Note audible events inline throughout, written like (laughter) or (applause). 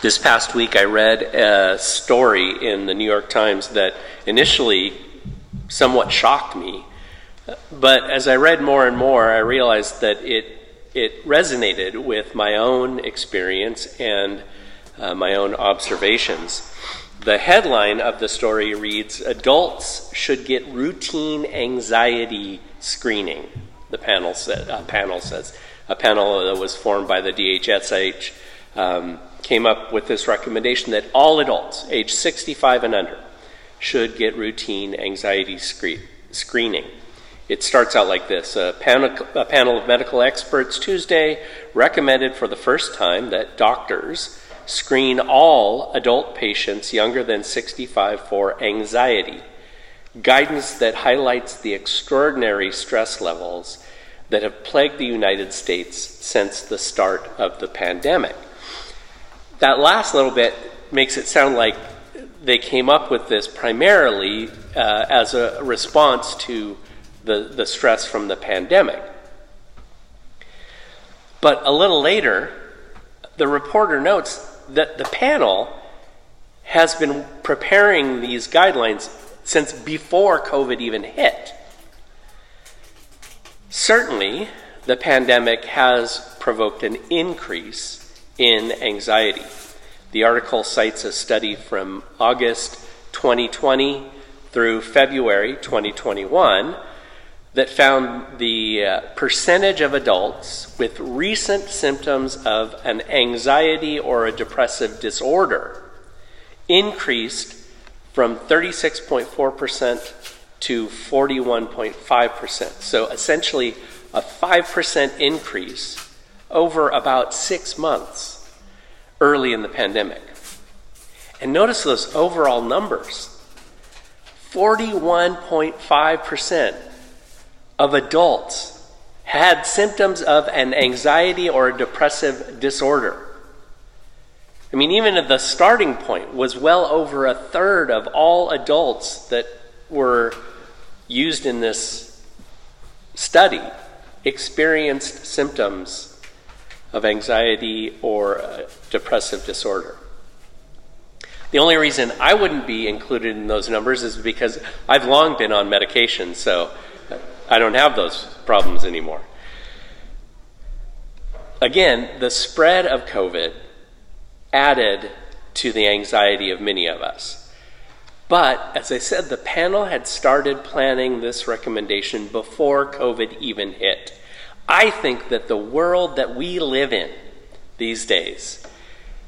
This past week, I read a story in the New York Times that initially somewhat shocked me. But as I read more and more, I realized that it, it resonated with my own experience and uh, my own observations. The headline of the story reads Adults should get routine anxiety screening, the panel, uh, panel says. A panel that was formed by the DHSH um, came up with this recommendation that all adults age 65 and under should get routine anxiety screen- screening. It starts out like this a panel, a panel of medical experts Tuesday recommended for the first time that doctors screen all adult patients younger than 65 for anxiety. Guidance that highlights the extraordinary stress levels that have plagued the United States since the start of the pandemic. That last little bit makes it sound like they came up with this primarily uh, as a response to the, the stress from the pandemic. But a little later, the reporter notes that the panel has been preparing these guidelines since before COVID even hit. Certainly, the pandemic has provoked an increase in anxiety. The article cites a study from August 2020 through February 2021 that found the uh, percentage of adults with recent symptoms of an anxiety or a depressive disorder increased from 36.4% to 41.5%. So essentially, a 5% increase over about six months early in the pandemic. And notice those overall numbers 41.5% of adults had symptoms of an anxiety or a depressive disorder. I mean, even at the starting point was well over a third of all adults that were used in this study experienced symptoms of anxiety or depressive disorder. The only reason I wouldn't be included in those numbers is because I've long been on medication, so I don't have those problems anymore. Again, the spread of COVID added to the anxiety of many of us. But, as I said, the panel had started planning this recommendation before COVID even hit. I think that the world that we live in these days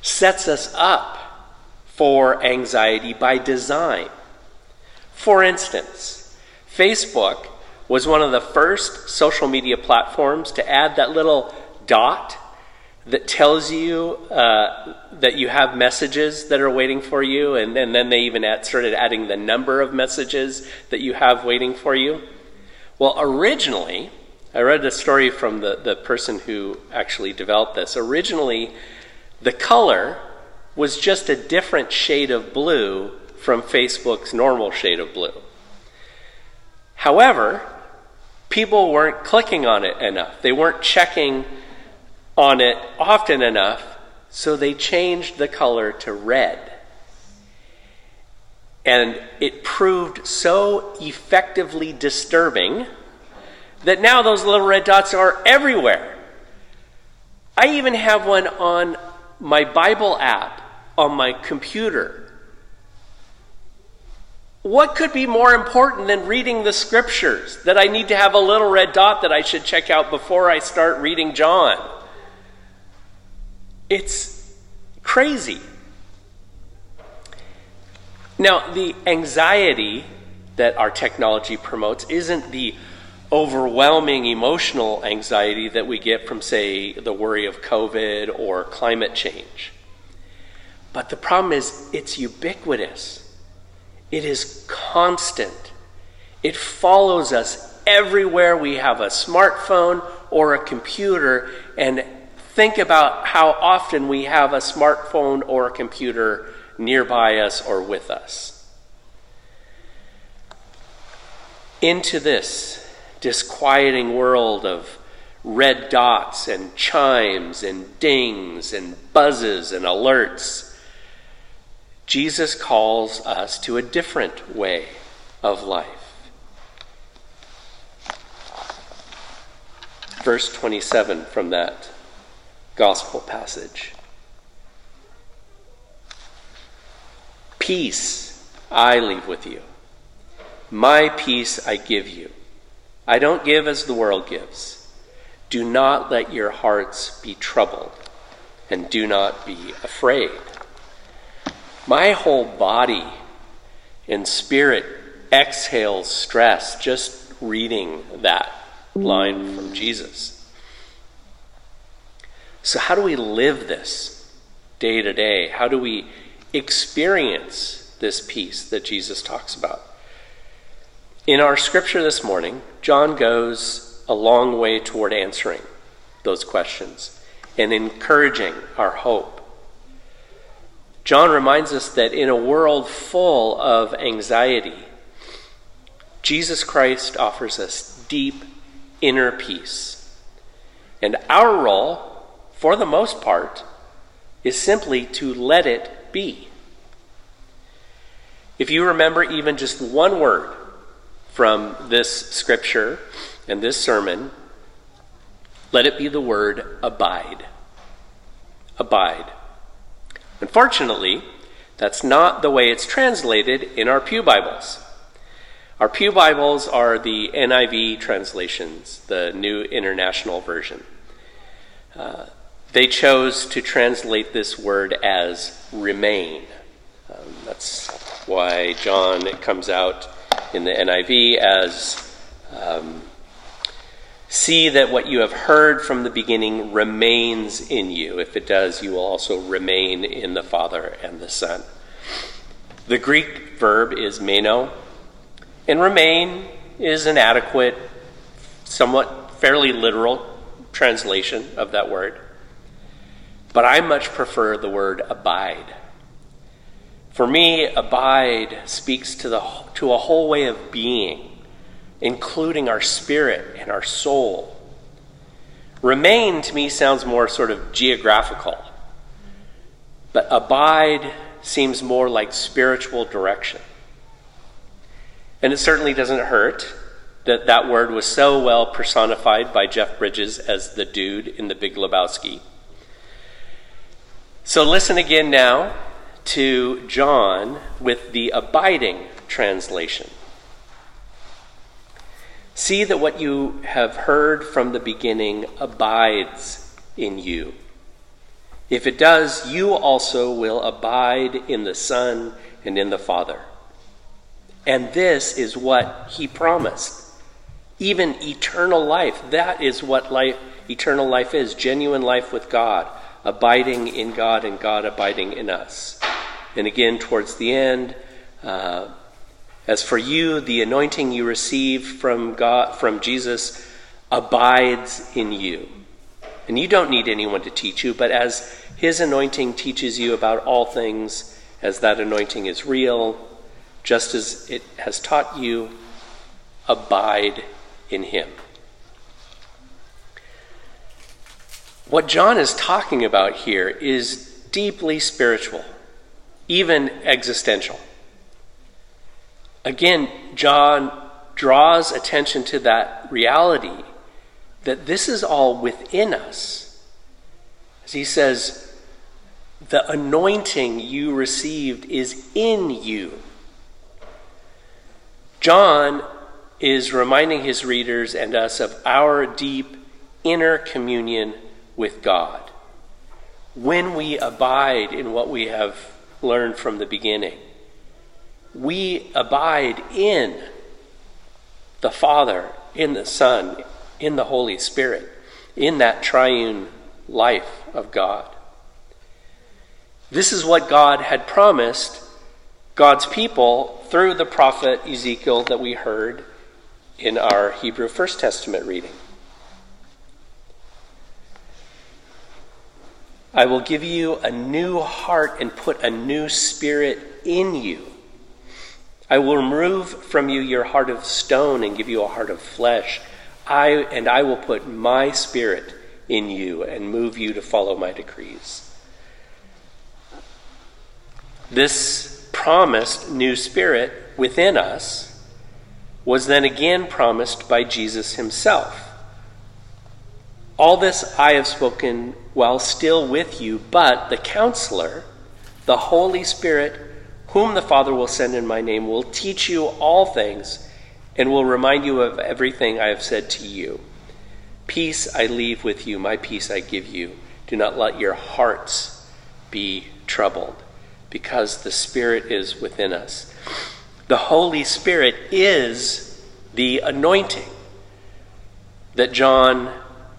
sets us up for anxiety by design. For instance, Facebook was one of the first social media platforms to add that little dot that tells you uh, that you have messages that are waiting for you, and, and then they even add, started adding the number of messages that you have waiting for you. Well, originally, I read a story from the, the person who actually developed this. Originally, the color was just a different shade of blue from Facebook's normal shade of blue. However, people weren't clicking on it enough. They weren't checking on it often enough, so they changed the color to red. And it proved so effectively disturbing that now those little red dots are everywhere. I even have one on my Bible app on my computer. What could be more important than reading the scriptures? That I need to have a little red dot that I should check out before I start reading John. It's crazy. Now, the anxiety that our technology promotes isn't the overwhelming emotional anxiety that we get from, say, the worry of COVID or climate change. But the problem is, it's ubiquitous, it is constant, it follows us everywhere we have a smartphone or a computer. And think about how often we have a smartphone or a computer nearby us or with us. Into this disquieting world of red dots and chimes and dings and buzzes and alerts. Jesus calls us to a different way of life. Verse 27 from that gospel passage. Peace I leave with you. My peace I give you. I don't give as the world gives. Do not let your hearts be troubled, and do not be afraid. My whole body and spirit exhales stress just reading that line from Jesus. So, how do we live this day to day? How do we experience this peace that Jesus talks about? In our scripture this morning, John goes a long way toward answering those questions and encouraging our hope. John reminds us that in a world full of anxiety, Jesus Christ offers us deep inner peace. And our role, for the most part, is simply to let it be. If you remember even just one word from this scripture and this sermon, let it be the word abide. Abide. Unfortunately, that's not the way it's translated in our Pew Bibles. Our Pew Bibles are the NIV translations, the New International Version. Uh, they chose to translate this word as remain. Um, that's why John comes out in the NIV as um, see that what you have heard from the beginning remains in you. If it does, you will also remain in the Father and the Son. The Greek verb is meno, and remain is an adequate, somewhat fairly literal translation of that word. But I much prefer the word abide. For me, abide speaks to, the, to a whole way of being, including our spirit and our soul. Remain to me sounds more sort of geographical, but abide seems more like spiritual direction. And it certainly doesn't hurt that that word was so well personified by Jeff Bridges as the dude in the Big Lebowski. So listen again now to John with the abiding translation. See that what you have heard from the beginning abides in you. If it does, you also will abide in the Son and in the Father. And this is what he promised. Even eternal life. That is what life, eternal life is genuine life with God, abiding in God and God abiding in us. And again, towards the end, uh, as for you, the anointing you receive from God, from Jesus, abides in you. And you don't need anyone to teach you, but as His anointing teaches you about all things, as that anointing is real, just as it has taught you, abide in Him. What John is talking about here is deeply spiritual even existential. Again, John draws attention to that reality that this is all within us. As he says, the anointing you received is in you. John is reminding his readers and us of our deep inner communion with God. When we abide in what we have learned from the beginning. We abide in the Father, in the Son, in the Holy Spirit, in that triune life of God. This is what God had promised God's people through the prophet Ezekiel that we heard in our Hebrew First Testament reading. I will give you a new heart and put a new spirit in you. I will remove from you your heart of stone and give you a heart of flesh. I and I will put my spirit in you and move you to follow my decrees. This promised new spirit within us was then again promised by Jesus himself. All this I have spoken while still with you, but the counselor, the Holy Spirit, whom the Father will send in my name, will teach you all things and will remind you of everything I have said to you. Peace I leave with you, my peace I give you. Do not let your hearts be troubled, because the Spirit is within us. The Holy Spirit is the anointing that John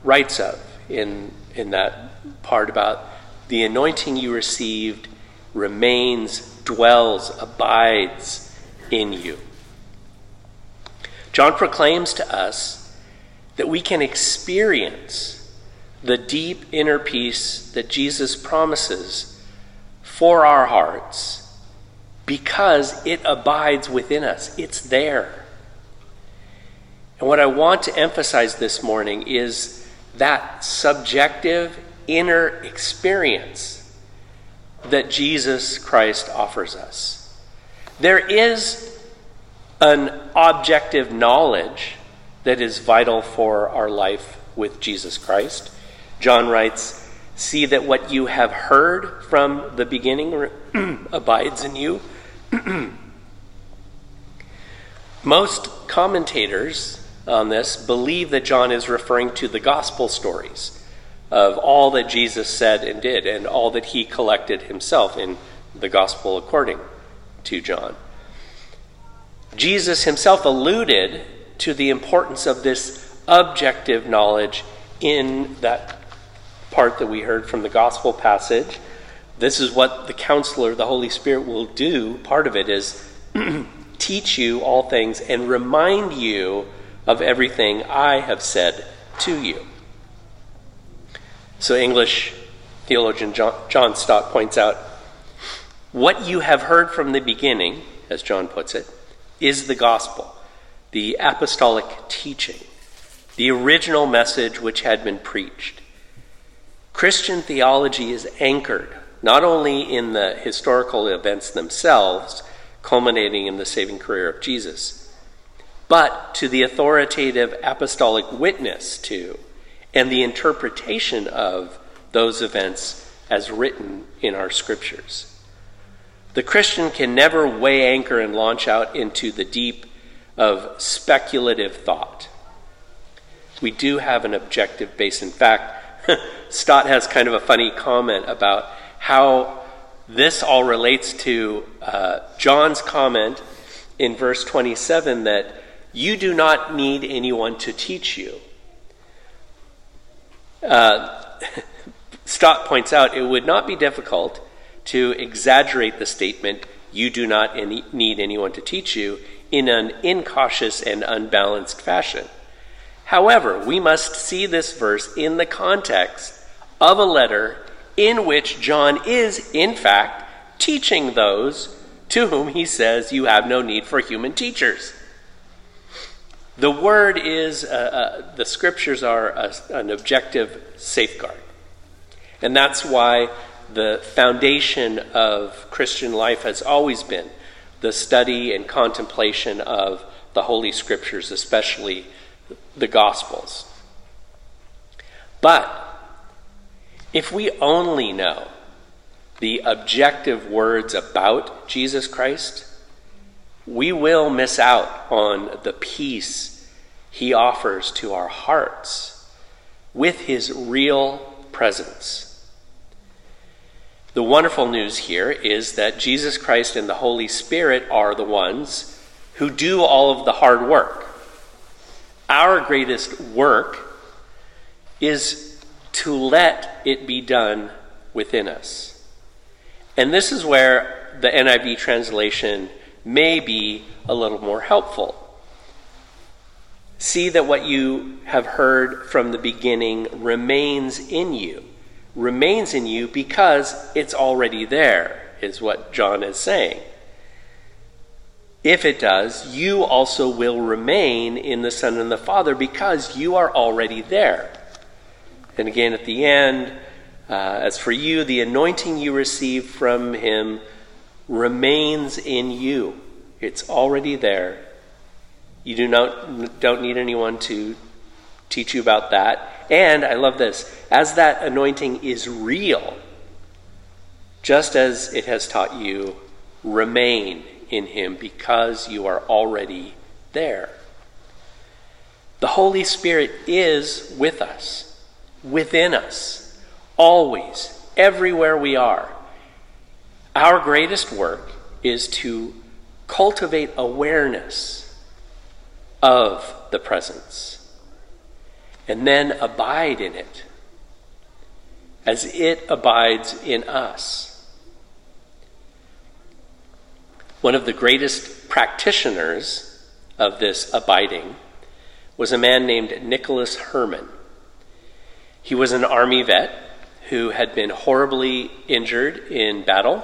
writes of in, in that part about the anointing you received remains, dwells, abides in you. John proclaims to us that we can experience the deep inner peace that Jesus promises for our hearts because it abides within us. It's there. And what I want to emphasize this morning is that subjective inner experience that Jesus Christ offers us. There is an objective knowledge that is vital for our life with Jesus Christ. John writes, See that what you have heard from the beginning (clears throat) abides in you. (clears throat) Most commentators on this believe that John is referring to the gospel stories of all that Jesus said and did and all that he collected himself in the gospel according to John. Jesus himself alluded to the importance of this objective knowledge in that part that we heard from the gospel passage. This is what the counselor, the Holy Spirit, will do. Part of it is (clears throat) teach you all things and remind you of everything I have said to you. So, English theologian John, John Stott points out what you have heard from the beginning, as John puts it, is the gospel, the apostolic teaching, the original message which had been preached. Christian theology is anchored not only in the historical events themselves, culminating in the saving career of Jesus, but to the authoritative apostolic witness to and the interpretation of those events as written in our scriptures. The Christian can never weigh anchor and launch out into the deep of speculative thought. We do have an objective base. In fact, (laughs) Stott has kind of a funny comment about how this all relates to uh, John's comment in verse 27 that you do not need anyone to teach you. Uh, (laughs) Stott points out it would not be difficult to exaggerate the statement, you do not any, need anyone to teach you, in an incautious and unbalanced fashion. However, we must see this verse in the context of a letter in which John is, in fact, teaching those to whom he says, You have no need for human teachers. The word is, uh, uh, the scriptures are a, an objective safeguard. And that's why the foundation of Christian life has always been the study and contemplation of the Holy Scriptures, especially the Gospels. But if we only know the objective words about Jesus Christ, we will miss out on the peace he offers to our hearts with his real presence. The wonderful news here is that Jesus Christ and the Holy Spirit are the ones who do all of the hard work. Our greatest work is to let it be done within us. And this is where the NIV translation may be a little more helpful. See that what you have heard from the beginning remains in you remains in you because it's already there, is what John is saying. If it does, you also will remain in the Son and the Father because you are already there. And again at the end, uh, as for you, the anointing you receive from him remains in you. It's already there. You do not don't need anyone to teach you about that. And I love this, as that anointing is real, just as it has taught you, remain in him because you are already there. The Holy Spirit is with us, within us always, everywhere we are. Our greatest work is to cultivate awareness of the presence and then abide in it as it abides in us. One of the greatest practitioners of this abiding was a man named Nicholas Herman. He was an army vet who had been horribly injured in battle.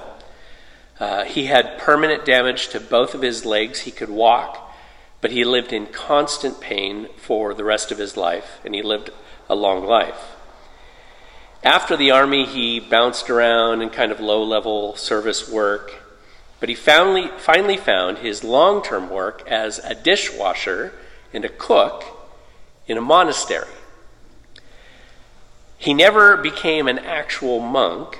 Uh, he had permanent damage to both of his legs. He could walk, but he lived in constant pain for the rest of his life, and he lived a long life. After the army, he bounced around in kind of low level service work, but he finally, finally found his long term work as a dishwasher and a cook in a monastery. He never became an actual monk,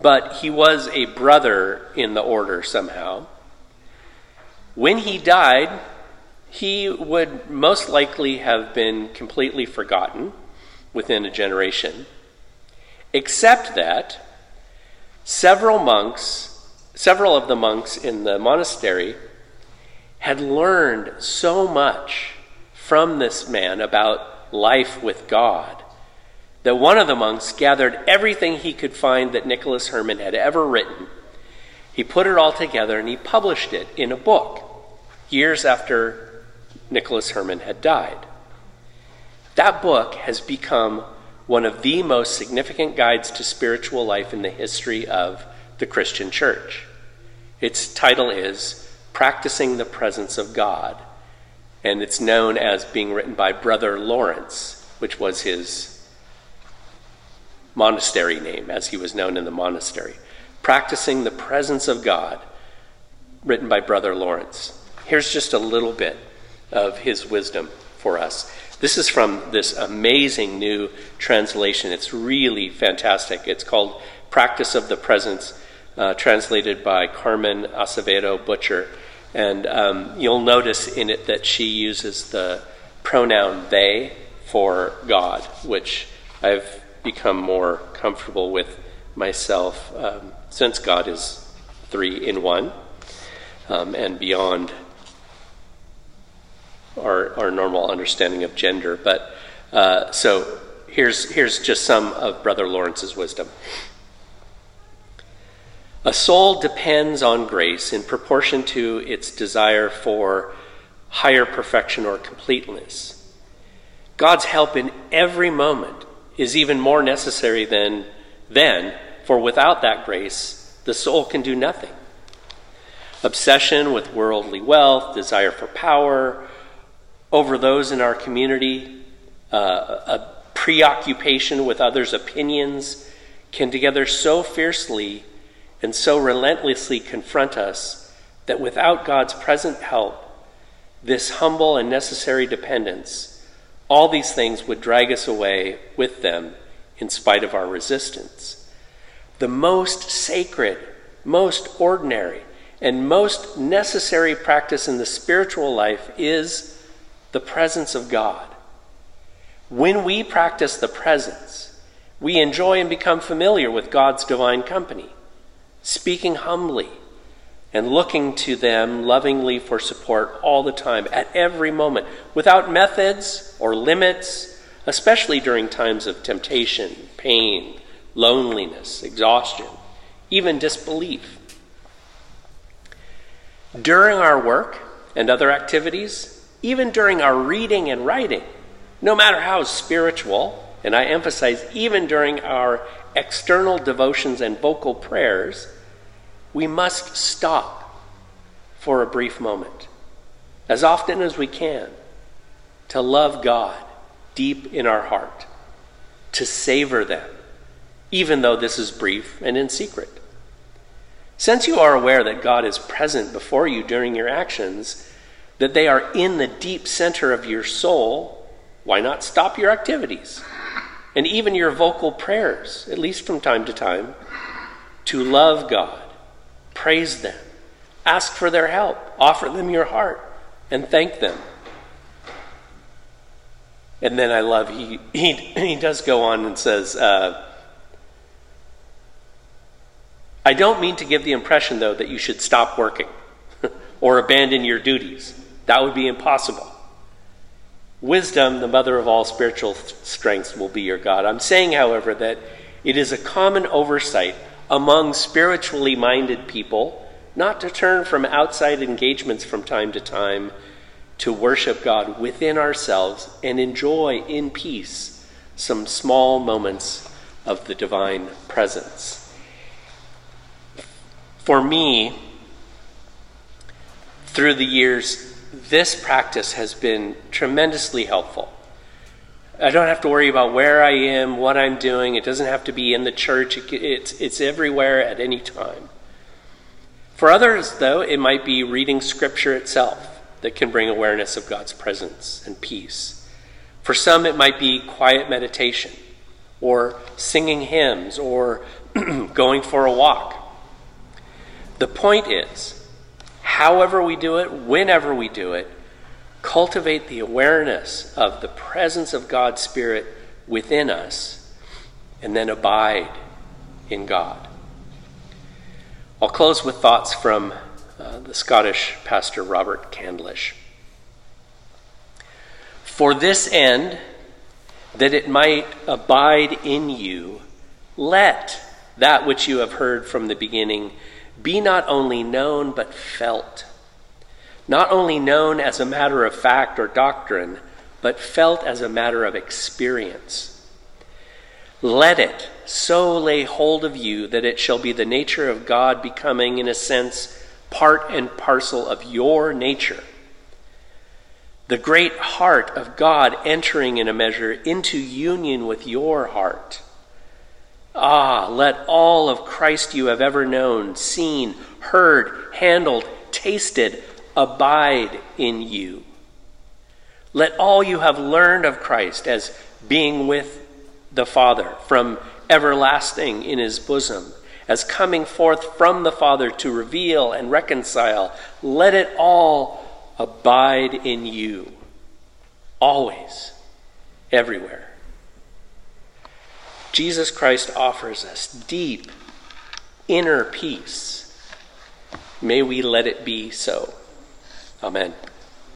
but he was a brother in the order somehow. When he died, he would most likely have been completely forgotten within a generation, except that several monks, several of the monks in the monastery, had learned so much from this man about life with God that one of the monks gathered everything he could find that Nicholas Herman had ever written. He put it all together and he published it in a book years after Nicholas Herman had died. That book has become one of the most significant guides to spiritual life in the history of the Christian church. Its title is Practicing the Presence of God, and it's known as being written by Brother Lawrence, which was his monastery name, as he was known in the monastery. Practicing the presence of God, written by Brother Lawrence. Here's just a little bit of his wisdom for us. This is from this amazing new translation. It's really fantastic. It's called Practice of the Presence, uh, translated by Carmen Acevedo Butcher. And um, you'll notice in it that she uses the pronoun they for God, which I've become more comfortable with myself um, since God is three in one um, and beyond our, our normal understanding of gender. But uh, so here's, here's just some of Brother Lawrence's wisdom. A soul depends on grace in proportion to its desire for higher perfection or completeness. God's help in every moment is even more necessary than then, for without that grace, the soul can do nothing. Obsession with worldly wealth, desire for power over those in our community, uh, a preoccupation with others' opinions can together so fiercely and so relentlessly confront us that without God's present help, this humble and necessary dependence all these things would drag us away with them in spite of our resistance. The most sacred, most ordinary, and most necessary practice in the spiritual life is the presence of God. When we practice the presence, we enjoy and become familiar with God's divine company, speaking humbly and looking to them lovingly for support all the time, at every moment, without methods or limits, especially during times of temptation, pain, loneliness, exhaustion, even disbelief. During our work and other activities, even during our reading and writing, no matter how spiritual, and I emphasize, even during our external devotions and vocal prayers, we must stop for a brief moment, as often as we can, to love God deep in our heart, to savor them, even though this is brief and in secret. Since you are aware that God is present before you during your actions, that they are in the deep center of your soul, why not stop your activities and even your vocal prayers, at least from time to time, to love God, praise them, ask for their help, offer them your heart, and thank them. And then I love, he, he, (laughs) he does go on and says, uh, I don't mean to give the impression, though, that you should stop working (laughs) or abandon your duties. That would be impossible. Wisdom, the mother of all spiritual strengths, will be your God. I'm saying, however, that it is a common oversight among spiritually minded people not to turn from outside engagements from time to time to worship God within ourselves and enjoy in peace some small moments of the divine presence. For me, through the years, this practice has been tremendously helpful. I don't have to worry about where I am, what I'm doing. It doesn't have to be in the church, it's, it's everywhere at any time. For others, though, it might be reading Scripture itself that can bring awareness of God's presence and peace. For some, it might be quiet meditation, or singing hymns, or (clears throat) going for a walk. The point is, however we do it, whenever we do it, cultivate the awareness of the presence of God's Spirit within us, and then abide in God. I'll close with thoughts from uh, the Scottish pastor Robert Candlish. For this end, that it might abide in you, let that which you have heard from the beginning be not only known, but felt. Not only known as a matter of fact or doctrine, but felt as a matter of experience. Let it so lay hold of you that it shall be the nature of God becoming, in a sense, part and parcel of your nature. The great heart of God entering in a measure into union with your heart Ah, let all of Christ you have ever known, seen, heard, handled, tasted, abide in you. Let all you have learned of Christ as being with the Father from everlasting in his bosom, as coming forth from the Father to reveal and reconcile, let it all abide in you, always, everywhere. Jesus Christ offers us deep inner peace. May we let it be so. Amen.